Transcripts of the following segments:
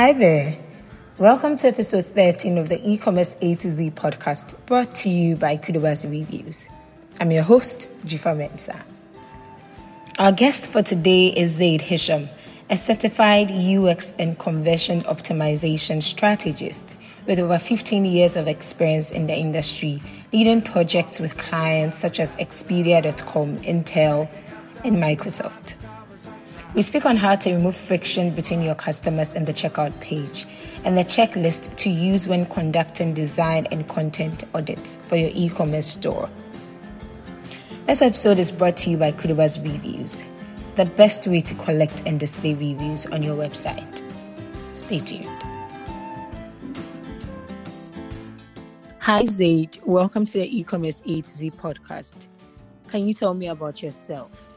Hi there. Welcome to episode 13 of the e-commerce A to Z podcast brought to you by Kudobuzz Reviews. I'm your host, Jifa Mensah. Our guest for today is Zaid Hisham, a certified UX and conversion optimization strategist with over 15 years of experience in the industry, leading projects with clients such as Expedia.com, Intel, and Microsoft. We speak on how to remove friction between your customers and the checkout page and the checklist to use when conducting design and content audits for your e commerce store. This episode is brought to you by Kudobuzz Reviews, the best way to collect and display reviews on your website. Stay tuned. Hi, Zaid. Welcome to the e commerce A to Z podcast. Can you tell me about yourself?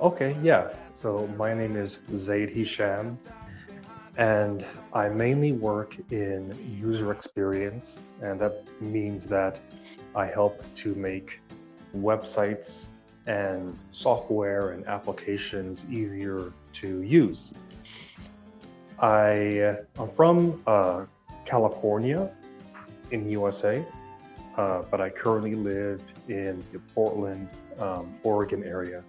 Okay, yeah. So my name is Zaid Hisham, and I mainly work in user experience, and that means that I help to make websites and software and applications easier to use. I, am from uh, California in the USA, uh, but I currently live in the Portland, um, Oregon area.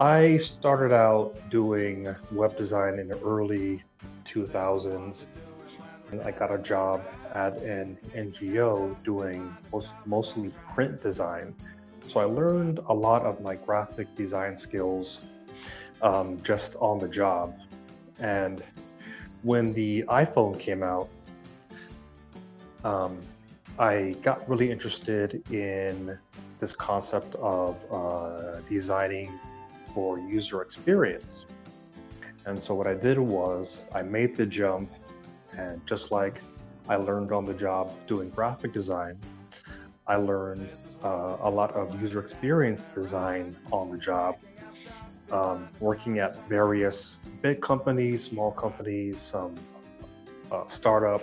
I started out doing web design in the early 2000s. And I got a job at an NGO doing most, mostly print design. So I learned a lot of my graphic design skills um, just on the job. And when the iPhone came out, um, I got really interested in this concept of uh, designing for user experience. And so what I did was I made the jump, and just like I learned on the job doing graphic design, I learned uh, a lot of user experience design on the job, um, working at various big companies, small companies, some uh, startup,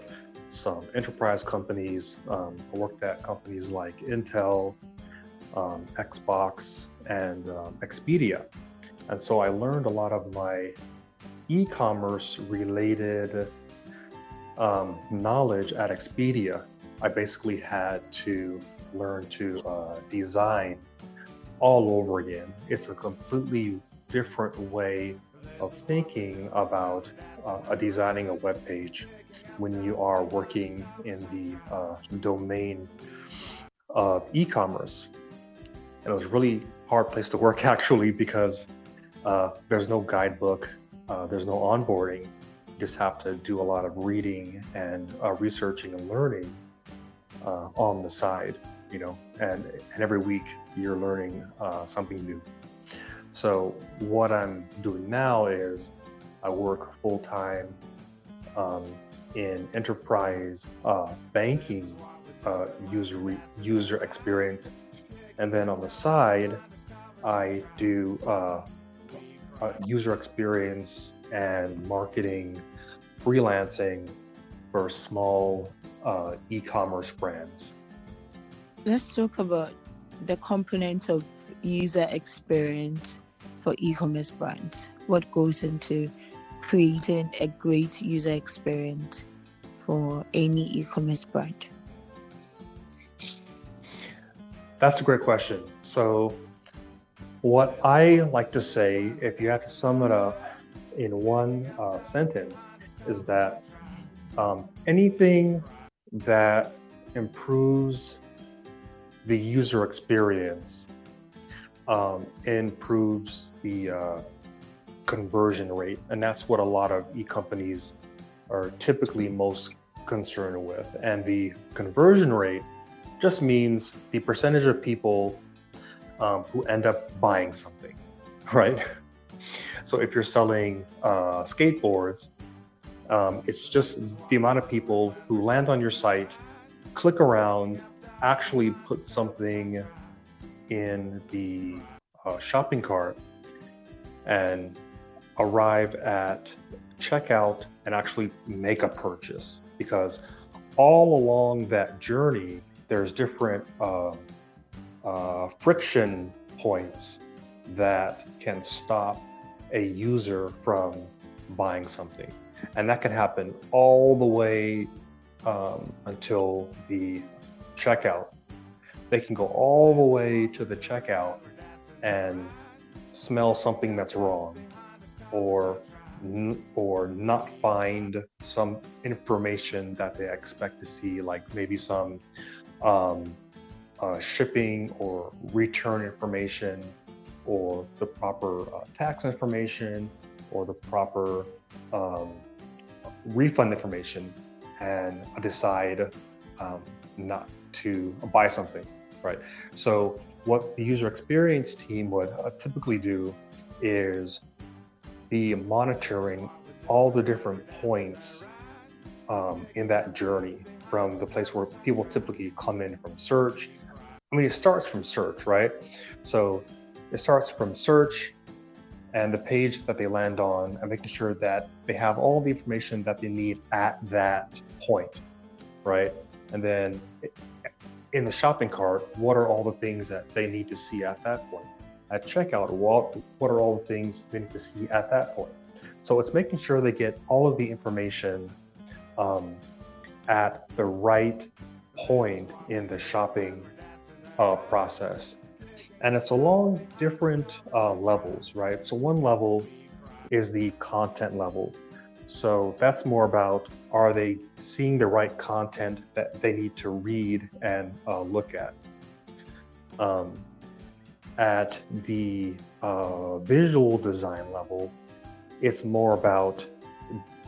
some enterprise companies. Um, I worked at companies like Intel, um, Xbox, and um, Expedia. And so I learned a lot of my e commerce related um, knowledge at Expedia. I basically had to learn to uh, design all over again. It's a completely different way of thinking about uh, designing a web page when you are working in the uh, domain of e-commerce. And it was a really hard place to work actually because uh, there's no guidebook, uh, there's no onboarding. You just have to do a lot of reading and uh, researching and learning uh, on the side, you know, and, and every week you're learning uh, something new. So, what I'm doing now is I work full time um, in enterprise uh, banking user, re- user experience. And then on the side, I do uh, uh, user experience and marketing freelancing for small uh, e-commerce brands. Let's talk about the component of user experience for e-commerce brands. What goes into creating a great user experience for any e-commerce brand? That's a great question. So what I like to say, if you have to sum it up in one uh, sentence, is that um, anything that improves the user experience um, improves the uh, conversion rate. And that's what a lot of e companies are typically most concerned with. And the conversion rate just means the percentage of people um, who end up buying something, right? So if you're selling uh, skateboards, um, it's just the amount of people who land on your site, click around, actually put something in the uh, shopping cart, and arrive at checkout and actually make a purchase. Because all along that journey, there's different uh, uh, friction points that can stop a user from buying something. And that can happen all the way um, until the checkout. They can go all the way to the checkout and smell something that's wrong or or not find some information that they expect to see like maybe some um, uh, shipping or return information or the proper uh, tax information or the proper um, refund information and decide um, not to buy something, right? So what the user experience team would uh, typically do is be monitoring all the different points um, in that journey from the place where people typically come in from search. I mean, it starts from search, right? So it starts from search and the page that they land on and making sure that they have all the information that they need at that point, right? And then in the shopping cart, what are all the things that they need to see at that point? At checkout, what, what are all the things they need to see at that point? So it's making sure they get all of the information um, at the right point in the shopping uh, process. And it's along different uh, levels, right? So one level is the content level. So that's more about are they seeing the right content that they need to read and uh, look at? Um, at the uh, visual design level, it's more about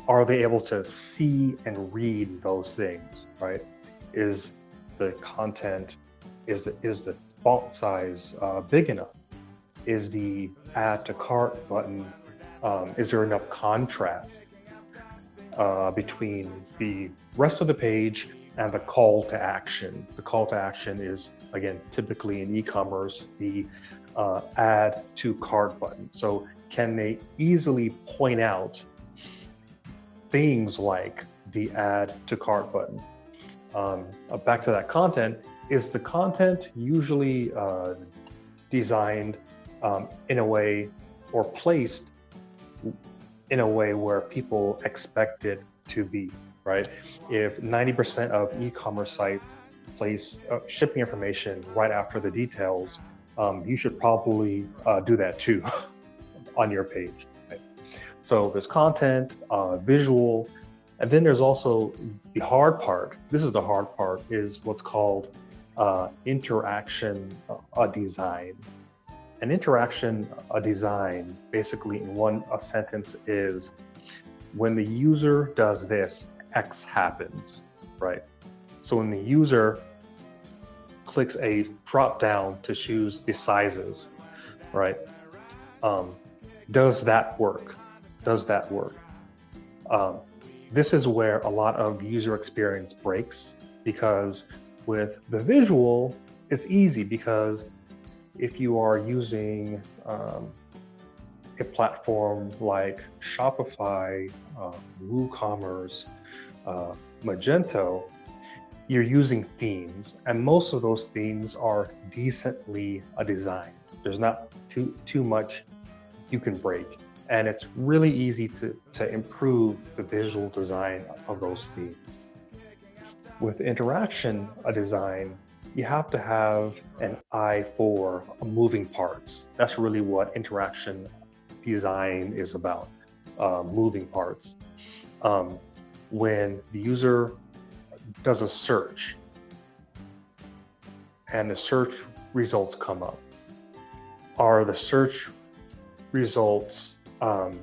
are they able to see and read those things, right? Is the content, is the, is the font size uh, big enough? Is the add to cart button, um, is there enough contrast uh, between the rest of the page and the call to action? The call to action is, again, typically in e-commerce, the uh, add to cart button. So can they easily point out things like the add to cart button? Um, uh, back to that content, is the content usually uh, designed um, in a way or placed in a way where people expect it to be, right? If 90% of e-commerce sites place uh, shipping information right after the details, um, you should probably uh, do that too on your page. So there's content, uh, visual, and then there's also the hard part. This is the hard part is what's called uh, interaction uh, design. An interaction a design, basically in one a sentence, is when the user does this, X happens, right? So when the user clicks a drop down to choose the sizes, right? Um, does that work? Does that work? Um, this is where a lot of user experience breaks because with the visual, it's easy because if you are using um, a platform like Shopify, uh, WooCommerce, uh, Magento, you're using themes, and most of those themes are decently a design. There's not too too much you can break, and it's really easy to to improve the visual design of those themes with interaction design, you have to have an eye for moving parts. That's really what interaction design is about, uh, moving parts. Um, when the user does a search and the search results come up, are the search results, um,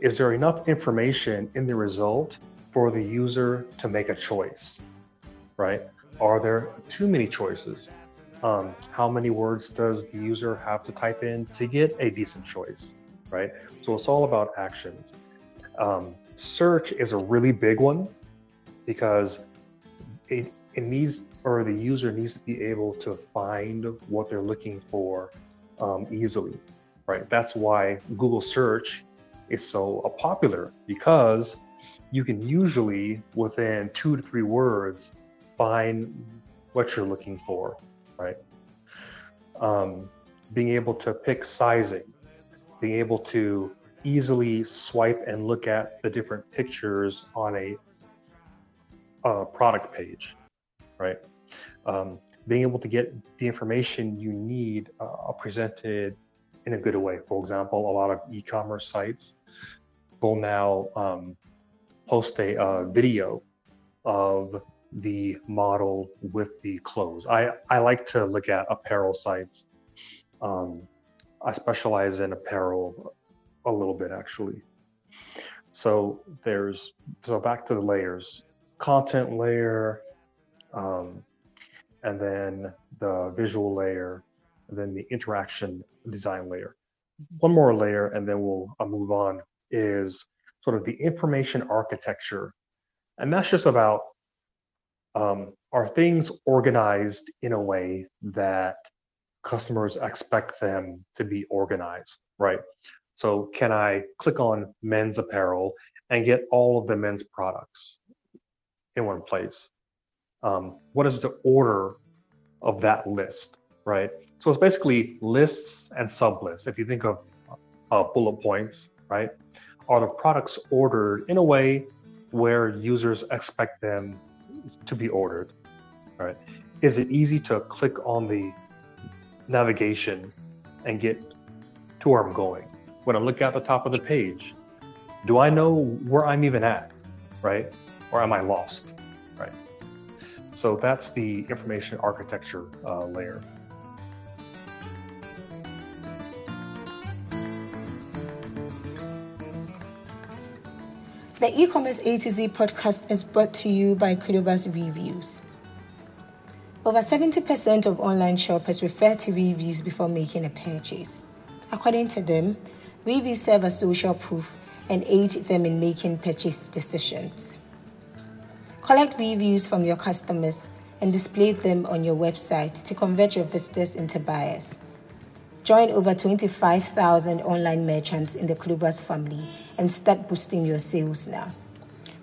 is there enough information in the result for the user to make a choice, right? Are there too many choices? Um, how many words does the user have to type in to get a decent choice, right? So it's all about actions. Um, search is a really big one because it, it needs, or the user needs to be able to find what they're looking for um, easily, right? That's why Google search is so popular because you can usually within two to three words find what you're looking for, right? Um, being able to pick sizing. being able to easily swipe and look at the different pictures on a, a product page, right? Um, being able to get the information you need uh, presented in a good way. For example, a lot of e-commerce sites will now um, post a uh, video of the model with the clothes. I, I like to look at apparel sites. Um, I specialize in apparel a little bit actually. So there's so back to the layers, content layer, um, and then the visual layer, and then the interaction design layer. One more layer, and then we'll I'll move on. Is sort of the information architecture, and that's just about um, are things organized in a way that customers expect them to be organized, right? So can I click on men's apparel and get all of the men's products in one place? Um, what is the order of that list, right? So it's basically lists and sublists. If you think of uh, bullet points, right? Are the products ordered in a way where users expect them to be ordered, right? Is it easy to click on the navigation and get to where I'm going? when I look at the top of the page, do I know where I'm even at, right? Or am I lost, right? So that's the information architecture uh, layer. The e-commerce A to Z podcast is brought to you by Kudobuzz Reviews. Over 70% of online shoppers refer to reviews before making a purchase. According to them, Reviews serve as social proof and aid them in making purchase decisions. Collect reviews from your customers and display them on your website to convert your visitors into buyers. Join over 25,000 online merchants in the Kudobuzz family and start boosting your sales now.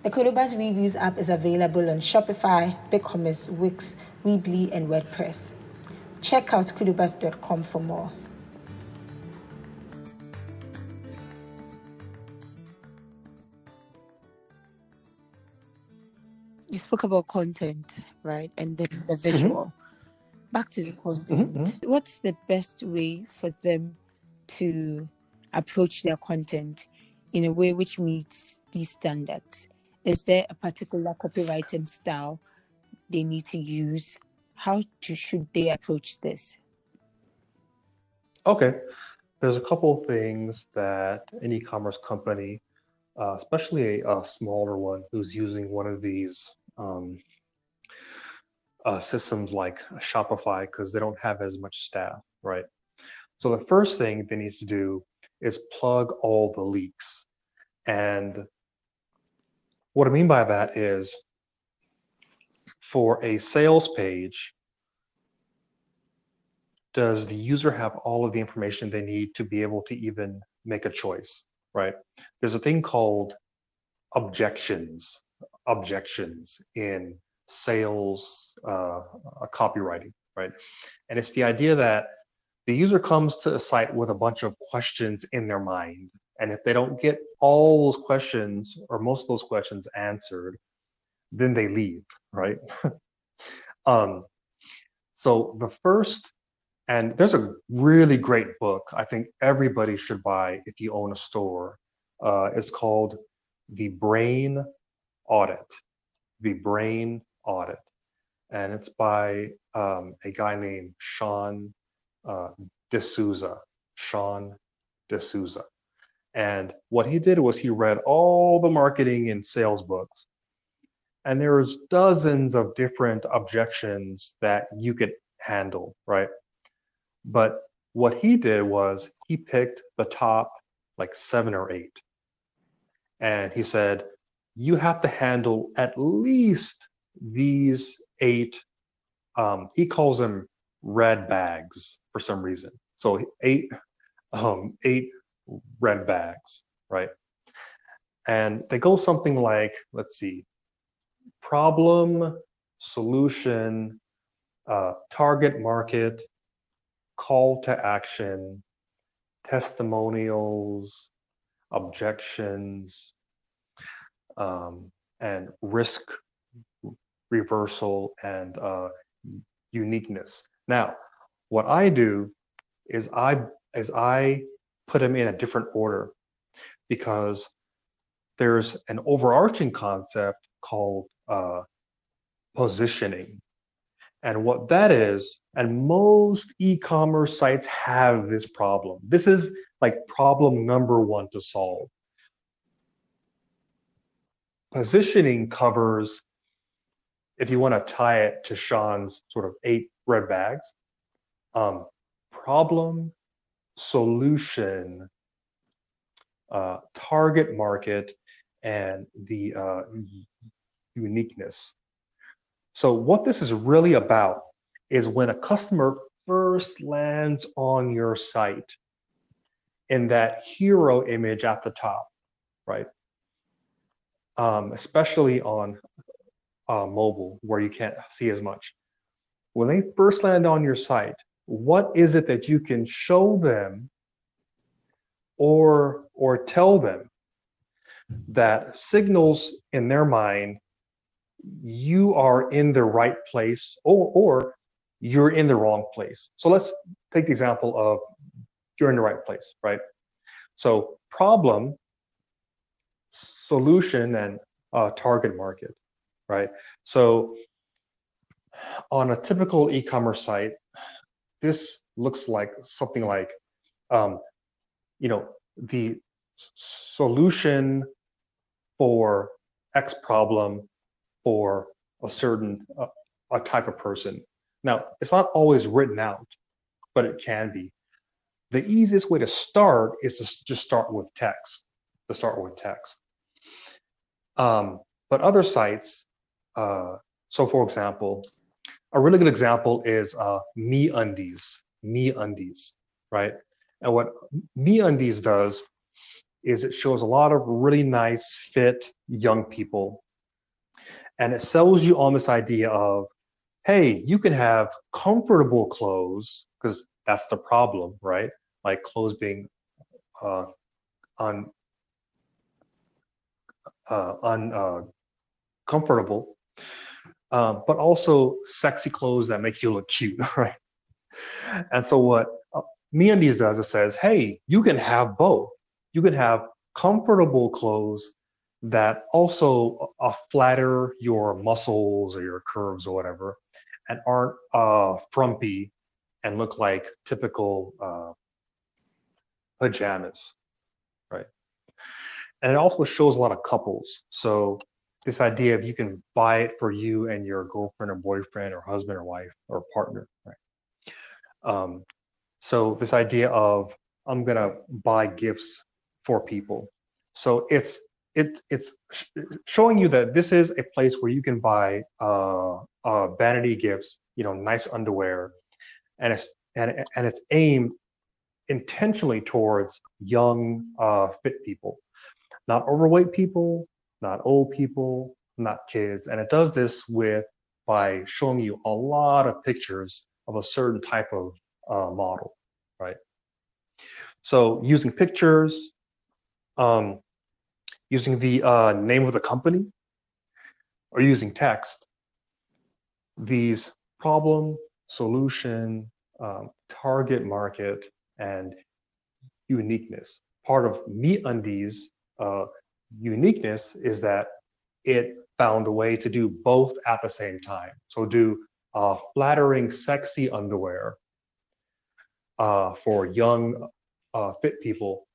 The Kudobuzz Reviews app is available on Shopify, BigCommerce, Wix, Weebly, and WordPress. Check out kudobuzz.com for more. you spoke about content, right? And then the mm-hmm. visual. Mm-hmm. Back to the content. Mm-hmm. What's the best way for them to approach their content in a way which meets these standards? Is there a particular copywriting style they need to use? How to, should they approach this? Okay. There's a couple of things that an e commerce company, uh, especially a, a, smaller one who's using one of these um, uh, systems like Shopify because they don't have as much staff, right? So the first thing they need to do is plug all the leaks. And what I mean by that is for a sales page, does the user have all of the information they need to be able to even make a choice, right? There's a thing called objections objections in sales uh, copywriting, right? And it's the idea that the user comes to a site with a bunch of questions in their mind. And if they don't get all those questions or most of those questions answered, then they leave, right? um, so the first, and there's a really great book I think everybody should buy if you own a store. Uh, it's called The Brain audit, the brain audit. And it's by um, a guy named Sean uh, D'Souza. Sean D'Souza. And what he did was he read all the marketing and sales books. And there was dozens of different objections that you could handle, right? But what he did was he picked the top like seven or eight. And he said, you have to handle at least these eight um, he calls them red bags for some reason so eight um, eight red bags right and they go something like let's see problem solution uh, target market call to action testimonials, objections, um, and risk reversal and uh, uniqueness. Now, what I do is I is I put them in a different order because there's an overarching concept called uh, positioning. And what that is, and most e commerce sites have this problem. This is like problem number one to solve. Positioning covers, if you want to tie it to Sean's sort of eight red bags, um, problem, solution, uh, target market, and the uh, uniqueness. So, what this is really about is when a customer first lands on your site in that hero image at the top, right? Um, especially on uh, mobile where you can't see as much. When they first land on your site, what is it that you can show them or or tell them that signals in their mind you are in the right place or, or you're in the wrong place. So let's take the example of you're in the right place, right? So problem, solution, and uh, target market, right? So on a typical e-commerce site, this looks like something like, um, you know, the solution for X problem for a certain uh, a type of person. Now, it's not always written out, but it can be. The easiest way to start is to just start with text. To start with text. Um, but other sites, uh, so for example, a really good example is uh, MeUndies. Me Undies, right? And what MeUndies does is it shows a lot of really nice, fit young people and it sells you on this idea of hey you can have comfortable clothes because that's the problem right like clothes being uh un uh uncomfortable uh, uh, but also sexy clothes that make you look cute right and so what uh, MeUndies does is says hey you can have both you can have comfortable clothes that also uh, flatter your muscles or your curves or whatever and aren't uh, frumpy and look like typical uh, pajamas, right? And it also shows a lot of couples. So this idea of you can buy it for you and your girlfriend or boyfriend or husband or wife or partner, right? Um, so this idea of I'm gonna buy gifts for people. So it's it it's showing you that this is a place where you can buy uh, uh, vanity gifts, you know, nice underwear, and it's and and it's aimed intentionally towards young, uh, fit people, not overweight people, not old people, not kids, and it does this with by showing you a lot of pictures of a certain type of uh, model, right? So using pictures, um, using the uh, name of the company or using text, these problem, solution, um, target market, and uniqueness. Part of MeUndies' uh, uniqueness is that it found a way to do both at the same time. So do uh, flattering, sexy underwear uh, for young, uh, fit people.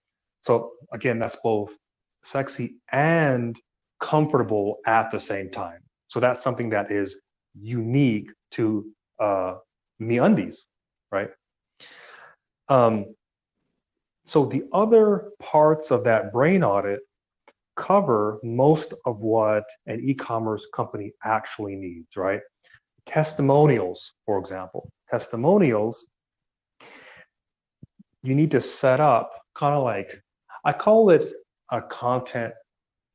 So again, that's both sexy and comfortable at the same time. So that's something that is unique to uh, MeUndies, right? Um, so the other parts of that brain audit cover most of what an e-commerce company actually needs, right? Testimonials, for example. Testimonials, you need to set up kind of like, I call it a content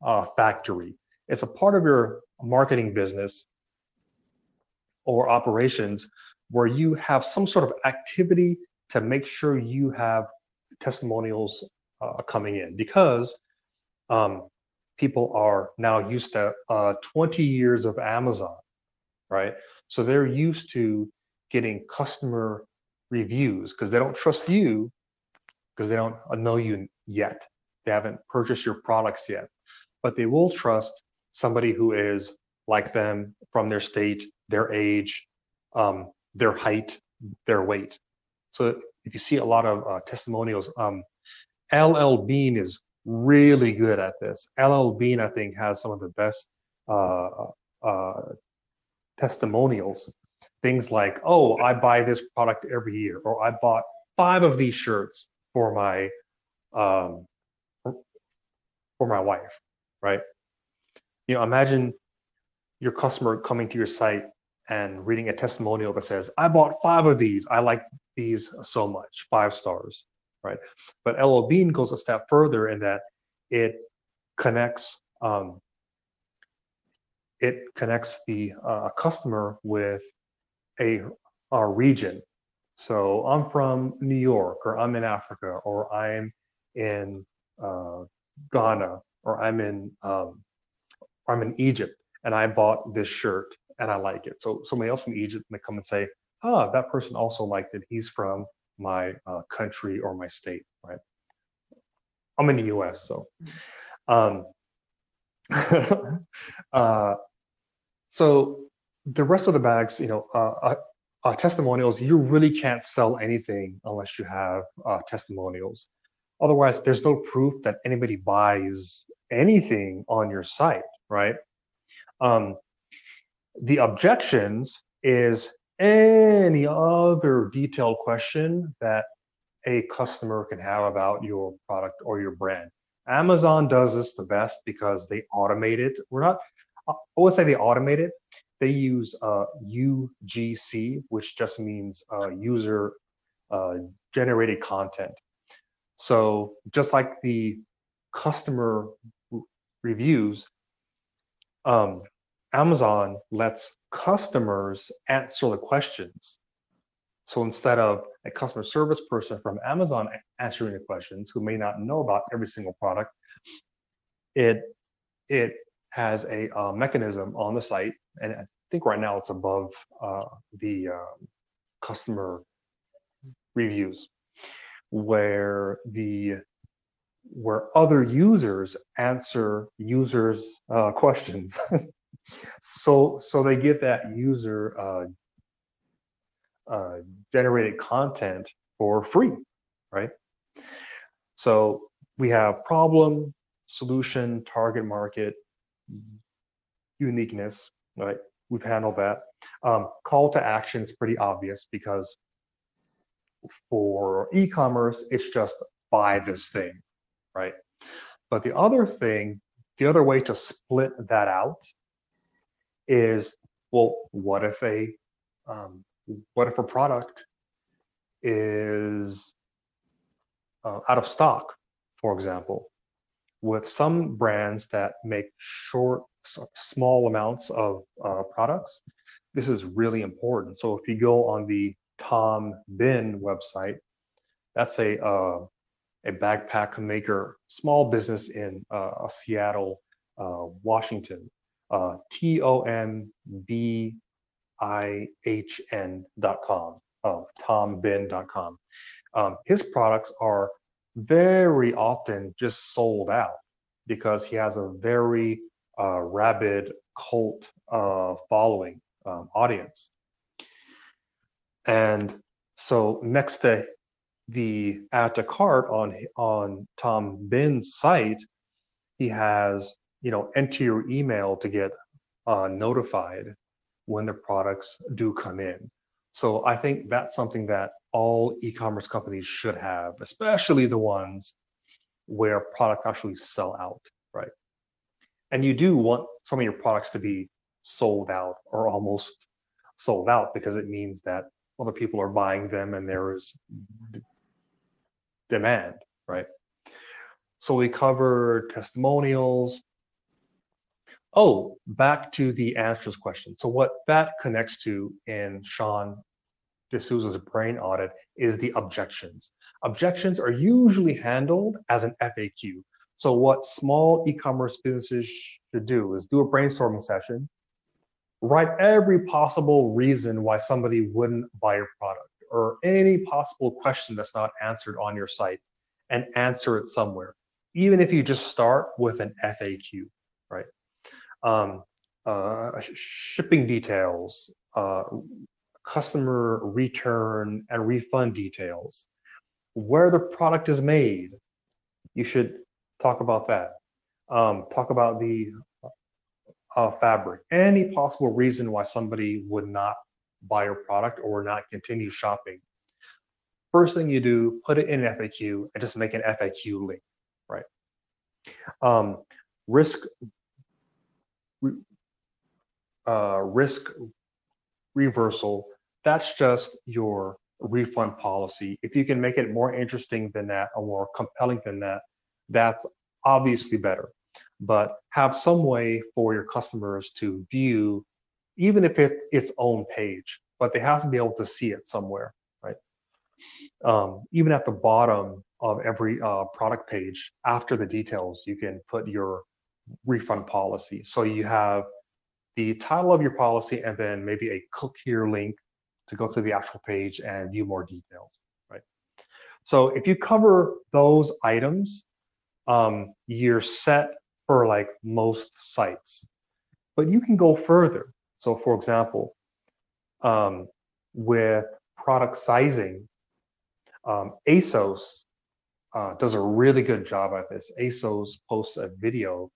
uh, factory. It's a part of your marketing business or operations where you have some sort of activity to make sure you have testimonials uh, coming in because um, people are now used to uh, 20 years of Amazon, right? So they're used to getting customer reviews because they don't trust you because they don't know you yet. They haven't purchased your products yet, but they will trust somebody who is like them from their state, their age, um, their height, their weight. So if you see a lot of uh, testimonials, um, LL Bean is really good at this. LL Bean, I think, has some of the best uh, uh, testimonials. Things like, "Oh, I buy this product every year," or "I bought five of these shirts for my um, for my wife." Right? You know, imagine your customer coming to your site and reading a testimonial that says, "I bought five of these. I like these so much. Five stars." Right? But LL Bean goes a step further in that it connects um, it connects the uh, customer with a, a region. So I'm from New York, or I'm in Africa, or I'm in uh, Ghana, or I'm in um, I'm in Egypt, and I bought this shirt and I like it. So somebody else from Egypt may come and say, "Ah, that person also liked it. He's from my uh, country or my state, right?" I'm in the U.S., so. Um, uh, so the rest of the bags, you know, uh, uh, uh, testimonials, you really can't sell anything unless you have uh, testimonials. Otherwise, there's no proof that anybody buys anything on your site, right? Um, the objections is any other detailed question that a customer can have about your product or your brand. Amazon does this the best because they automate it. We're not, I would say they automate it. They use uh, UGC, which just means uh, user uh, generated content. So just like the customer reviews, um, Amazon lets customers answer the questions. So instead of a customer service person from Amazon answering the questions who may not know about every single product, it it has a uh, mechanism on the site, and I think right now it's above uh, the um, customer reviews, where the where other users answer users' uh, questions. so so they get that user uh, uh, generated content for free, right? So we have problem, solution, target market, uniqueness, right? We've handled that. Um, call to action is pretty obvious because for e-commerce, it's just buy this thing, right? But the other thing, the other way to split that out is, well, what if a um, what if a product is uh, out of stock, for example, with some brands that make short, small amounts of uh, products, this is really important. So if you go on the Tom Bihn website, that's a uh, a backpack maker, small business in uh, Seattle, uh, Washington. Uh, T O M B I H N.com of tombihn.com. Um, his products are very often just sold out because he has a very uh, rabid cult uh, following um, audience. And so next to the add to cart on on Tom Bihn's site, he has you know enter your email to get uh, notified when the products do come in. So I think that's something that all e-commerce companies should have, especially the ones where products actually sell out, right? And you do want some of your products to be sold out or almost sold out because it means that other people are buying them and there is demand, right? So we cover testimonials, Oh, back to the answers question. So what that connects to, in Sean D'Souza's brain audit is the objections. Objections are usually handled as an FAQ. So what small e-commerce businesses should do is do a brainstorming session, write every possible reason why somebody wouldn't buy your product or any possible question that's not answered on your site and answer it somewhere, even if you just start with an FAQ, right? Um, uh, shipping details, uh, customer return and refund details, where the product is made. You should talk about that. Um, talk about the uh, fabric, any possible reason why somebody would not buy your product or not continue shopping. First thing you do, put it in an FAQ and just make an FAQ link, right? Um, risk uh, risk reversal, that's just your refund policy. If you can make it more interesting than that or more compelling than that, that's obviously better. But have some way for your customers to view, even if it's its own page, but they have to be able to see it somewhere, right? Um, even at the bottom of every uh, product page, after the details, you can put your refund policy. So you have the title of your policy and then maybe a click here link to go to the actual page and view more details, right? So if you cover those items, um, you're set for like most sites, but you can go further. So for example, um, with product sizing, um, ASOS uh, does a really good job at this. ASOS posts a video.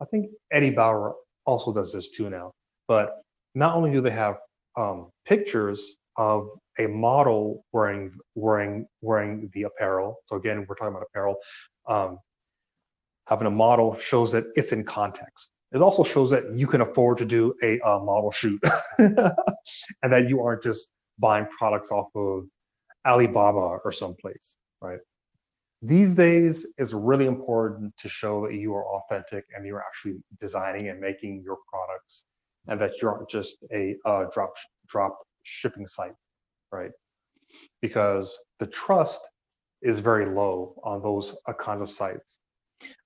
I think Eddie Bauer also does this too now. But not only do they have um, pictures of a model wearing wearing wearing the apparel. So again, we're talking about apparel. Um, having a model shows that it's in context. It also shows that you can afford to do a, a model shoot, and that you aren't just buying products off of Alibaba or someplace, right? These days, it's really important to show that you are authentic and you're actually designing and making your products, and that you aren't just a uh, drop drop shipping site, right? Because the trust is very low on those uh, kinds of sites,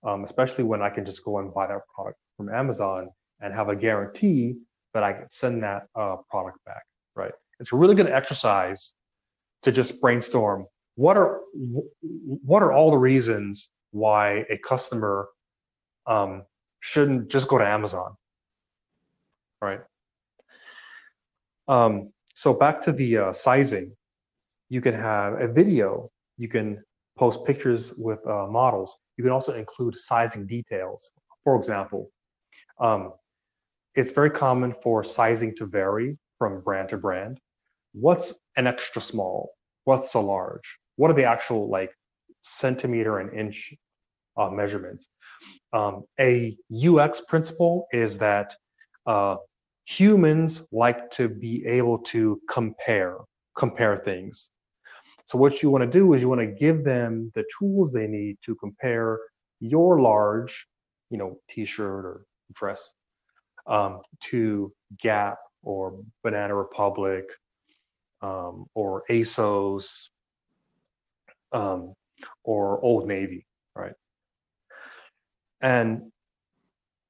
um, especially when I can just go and buy that product from Amazon and have a guarantee that I can send that uh, product back, right? It's a really good exercise to just brainstorm what are what are all the reasons why a customer um, shouldn't just go to Amazon, right? Um, so back to the uh, sizing, you can have a video, you can post pictures with uh, models. You can also include sizing details. For example, um, it's very common for sizing to vary from brand to brand. What's an extra small? What's a large? What are the actual like centimeter and inch uh, measurements? Um, a UX principle is that uh, humans like to be able to compare compare things. So what you want to do is you want to give them the tools they need to compare your large, you know, t-shirt or dress um, to Gap or Banana Republic um, or ASOS um, or Old Navy, right? And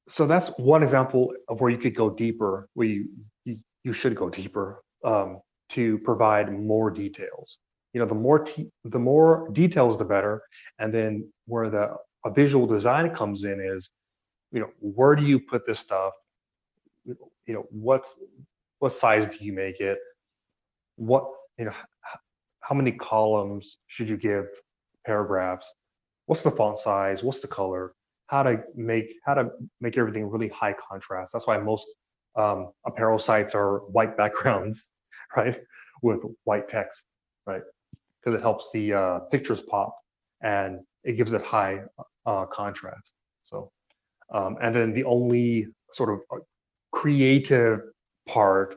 so that's one example of where you could go deeper, where you you, should go deeper um, to provide more details. You know, the more the more details, the better. And then where the a visual design comes in is, you know, where do you put this stuff? You know, what's what size do you make it? What you know, how many columns should you give paragraphs? What's the font size? What's the color? How to make how to make everything really high contrast. That's why most um, apparel sites are white backgrounds, right, with white text, right, because it helps the uh, pictures pop and it gives it high uh, contrast. So, um, and then the only sort of uh, creative part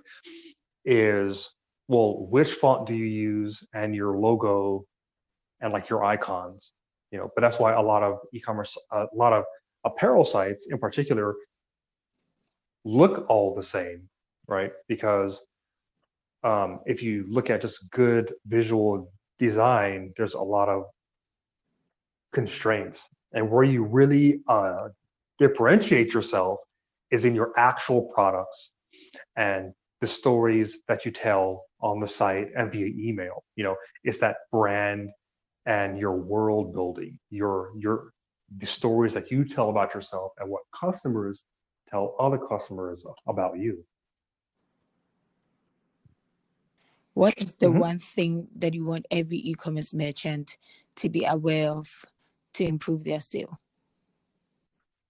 is well, which font do you use and your logo and like your icons, you know, but that's why a lot of e-commerce, a lot of apparel sites in particular look all the same, right? Because um, if you look at just good visual design, there's a lot of constraints. And where you really uh, differentiate yourself is in your actual products and the stories that you tell on the site and via email. You know, it's that brand and your world building, your your the stories that you tell about yourself and what customers tell other customers about you. What is the mm-hmm. one thing that you want every e-commerce merchant to be aware of to improve their sale?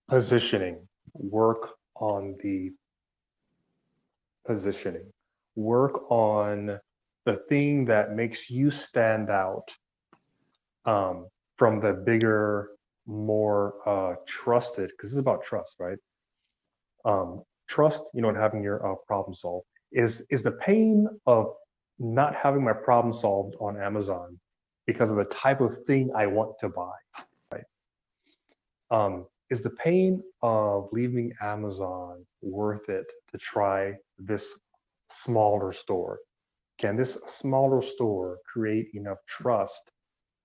Positioning. Work on the positioning. Work on the thing that makes you stand out um, from the bigger, more uh, trusted, because it's about trust, right? Um, trust, you know, and having your uh, problem solved is is the pain of not having my problem solved on Amazon because of the type of thing I want to buy, right? Um, is the pain of leaving Amazon worth it to try this smaller store? Can this smaller store create enough trust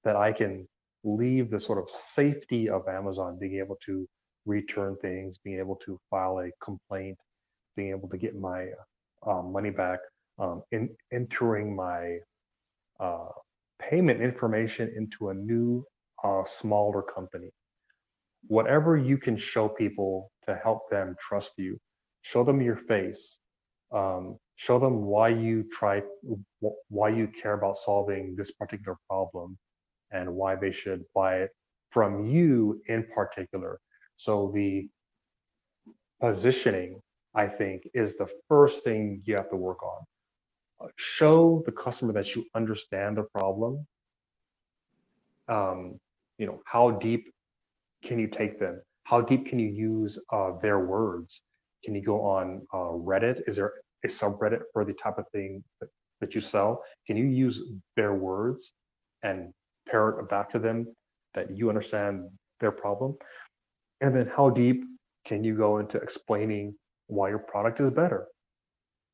that I can leave the sort of safety of Amazon, being able to return things, being able to file a complaint, being able to get my uh, money back, um, in entering my uh, payment information into a new, uh, smaller company. Whatever you can show people to help them trust you, show them your face, um, show them why you try, why you care about solving this particular problem, and why they should buy it from you in particular. So the positioning, I think, is the first thing you have to work on show the customer that you understand the problem. Um, you know, how deep can you take them? How deep can you use uh, their words? Can you go on uh, Reddit? Is there a subreddit for the type of thing that, that you sell? Can you use their words and parrot back to them that you understand their problem? And then how deep can you go into explaining why your product is better?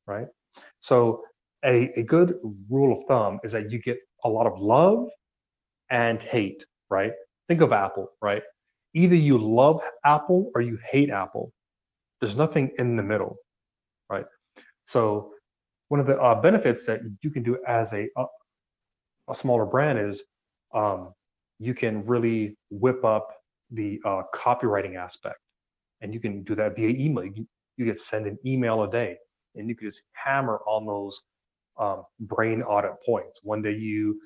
Right? So a, a good rule of thumb is that you get a lot of love and hate, right? Think of Apple, right? Either you love Apple or you hate Apple. There's nothing in the middle, right? So one of the uh, benefits that you can do as a a, a smaller brand is um, you can really whip up the uh, copywriting aspect, and you can do that via email. You, you send an email a day, and you can just hammer on those um, brain audit points. One day you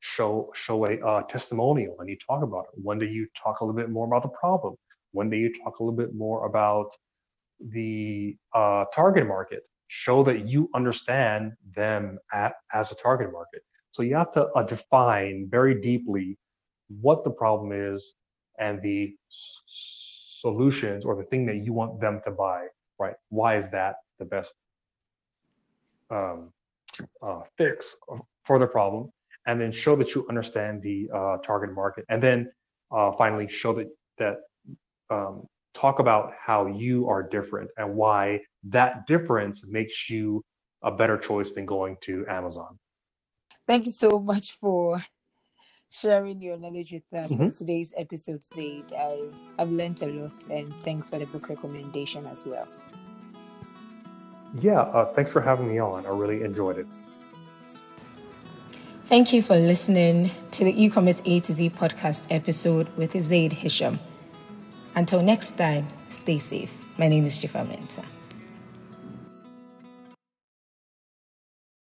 show show a uh, testimonial and you talk about it. One day you talk a little bit more about the problem. One day you talk a little bit more about the uh, target market. Show that you understand them at, as a target market. So you have to uh, define very deeply what the problem is and the s- solutions or the thing that you want them to buy. Right? Why is that the best um, uh, fix for the problem, and then show that you understand the uh, target market, and then uh, finally show that that um, talk about how you are different and why that difference makes you a better choice than going to Amazon. Thank you so much for sharing your knowledge with us mm-hmm. today's episode, Zaid. I have learned a lot, and thanks for the book recommendation as well. Yeah, uh, thanks for having me on. I really enjoyed it. Thank you for listening to the e-commerce A to Z podcast episode with Zaid Hisham. Until next time, stay safe. My name is Jifa Mensah.